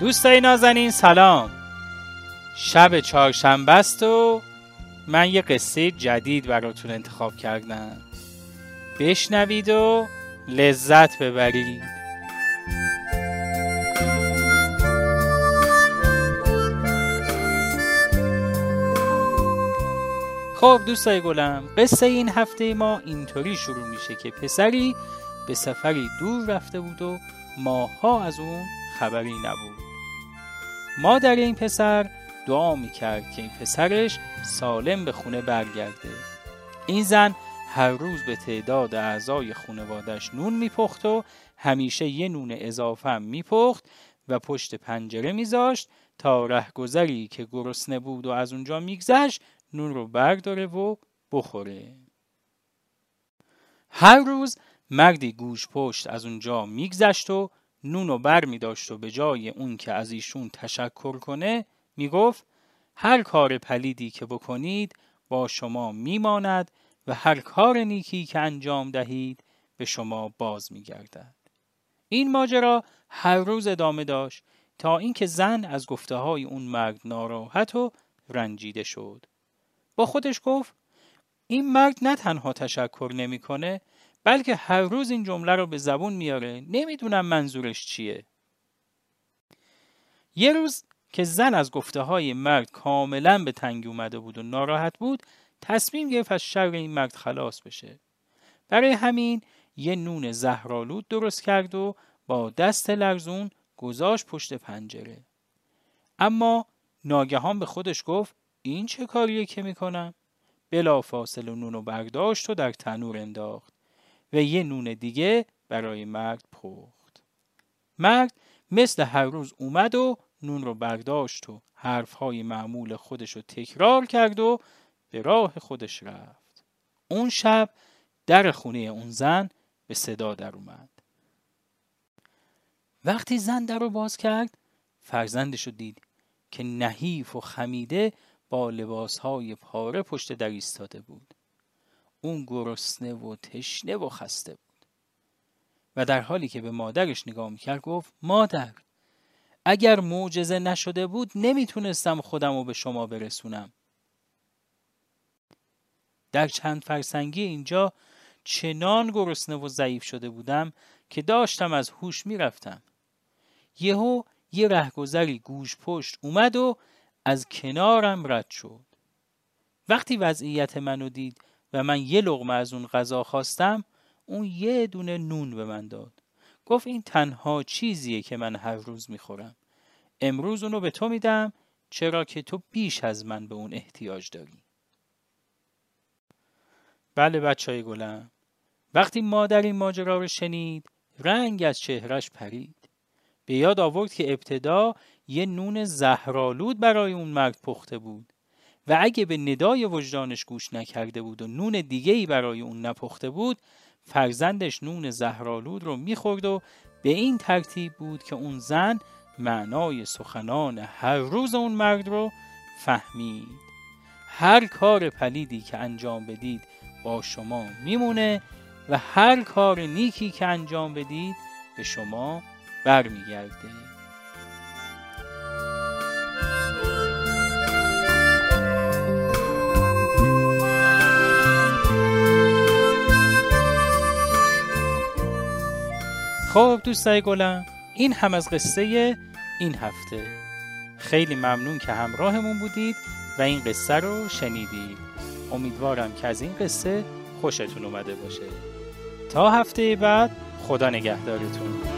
دوستای نازنین سلام. شب چهارشنبه است و من یه قصه جدید براتون انتخاب کردم. بشنوید و لذت ببرید. خب دوستای گلم قصه این هفته ما اینطوری شروع میشه که پسری به سفری دور رفته بود و ماها از اون خبری نبود. مادر این پسر دعا می‌کرد که این پسرش سالم به خونه برگرده. این زن هر روز به تعداد اعضای خانوادش نون میپخت و همیشه یه نون اضافه هم میپخت و پشت پنجره میذاشت تا رهگذری که گرسنه بود و از اونجا میگذشت نون رو برداره و بخوره. هر روز مردی گوش پشت از اونجا میگذشت و نون رو بر می داشت و به جای اون که از ایشون تشکر کنه می‌گفت هر کار پلیدی که بکنید با شما میماند و هر کار نیکی که انجام دهید به شما باز میگردد این ماجرا هر روز ادامه داشت تا اینکه زن از گفته های اون مرد ناراحت و رنجیده شد. با خودش گفت این مرد نه تنها تشکر نمی‌کنه بلکه هر روز این جمله رو به زبون میاره. نمی‌دونم منظورش چیه. یه روز که زن از گفته های مرد کاملا به تنگی اومده بود و ناراحت بود تصمیم گرفت از شر این مرد خلاص بشه. برای همین یه نون زهرالود درست کرد و با دست لرزون گذاشت پشت پنجره. اما ناگهان به خودش گفت این چه کاریه که می‌کنم؟ بلا فاصله نون رو برداشت و در تنور انداخت و یه نون دیگه برای مرد پخت. مرد مثل هر روز اومد و نون رو برداشت و حرفهای معمول خودش رو تکرار کرد و به راه خودش رفت. اون شب در خونه اون زن به صدا در اومد. وقتی زن در رو باز کرد فرزندش رو دید که نحیف و خمیده با لباسهای پاره پشت در ایستاده بود. اون گرسنه و تشنه و خسته بود. و در حالی که به مادرش نگاه می‌کرد گفت مادر اگر معجزه نشده بود نمی‌تونستم خودم رو به شما برسونم. در چند فرسنگی اینجا چنان گرسنه و ضعیف شده بودم که داشتم از هوش می‌رفتم. یهو یه رهگذری گوش پشت اومد و از کنارم رد شد. وقتی وضعیت منو دید و من یه لغمه از اون غذا خواستم اون یه دونه نون به من داد. گفت این تنها چیزیه که من هر روز می‌خورم. امروز اونو به تو میدم چرا که تو بیش از من به اون احتیاج داری. بله بچه های گلم. وقتی مادر این ماجرا رو شنید رنگ از چهرش پرید. به یاد آورد که ابتدا یه نون زهرالود برای اون مرد پخته بود و اگه به ندای وجدانش گوش نکرده بود و نون دیگه ای برای اون نپخته بود فرزندش نون زهرالود رو می‌خورد و به این ترتیب بود که اون زن معنای سخنان هر روز اون مرد رو فهمید. هر کار پلیدی که انجام بدید با شما میمونه و هر کار نیکی که انجام بدید به شما برمیگرده. خب دوستای گلم این هم از قصه این هفته. خیلی ممنون که همراهمون بودید و این قصه رو شنیدید. امیدوارم که از این قصه خوشتون اومده باشه. تا هفته بعد خدا نگهدارتون.